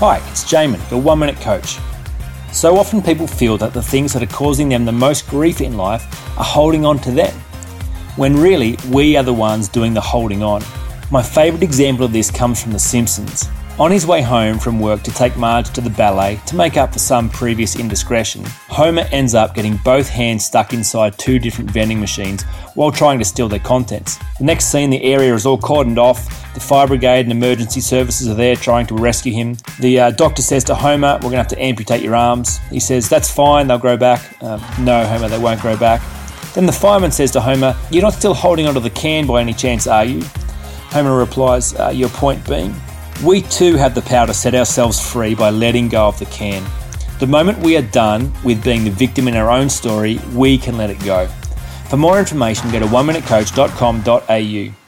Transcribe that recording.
Hi, it's Jaemin, your one minute coach. So often people feel that the things that are causing them the most grief in life are holding on to them, when really we are the ones doing the holding on. My favourite example of this comes from The Simpsons. On his way home from work to take Marge to the ballet to make up for some previous indiscretion, Homer ends up getting both hands stuck inside two different vending machines while trying to steal their contents. The next scene, the area is all cordoned off. The fire brigade and emergency services are there trying to rescue him. The uh, doctor says to Homer, We're going to have to amputate your arms. He says, That's fine, they'll grow back. Um, no, Homer, they won't grow back. Then the fireman says to Homer, You're not still holding onto the can by any chance, are you? Homer replies, uh, Your point being? We too have the power to set ourselves free by letting go of the can. The moment we are done with being the victim in our own story, we can let it go. For more information, go to oneminutecoach.com.au.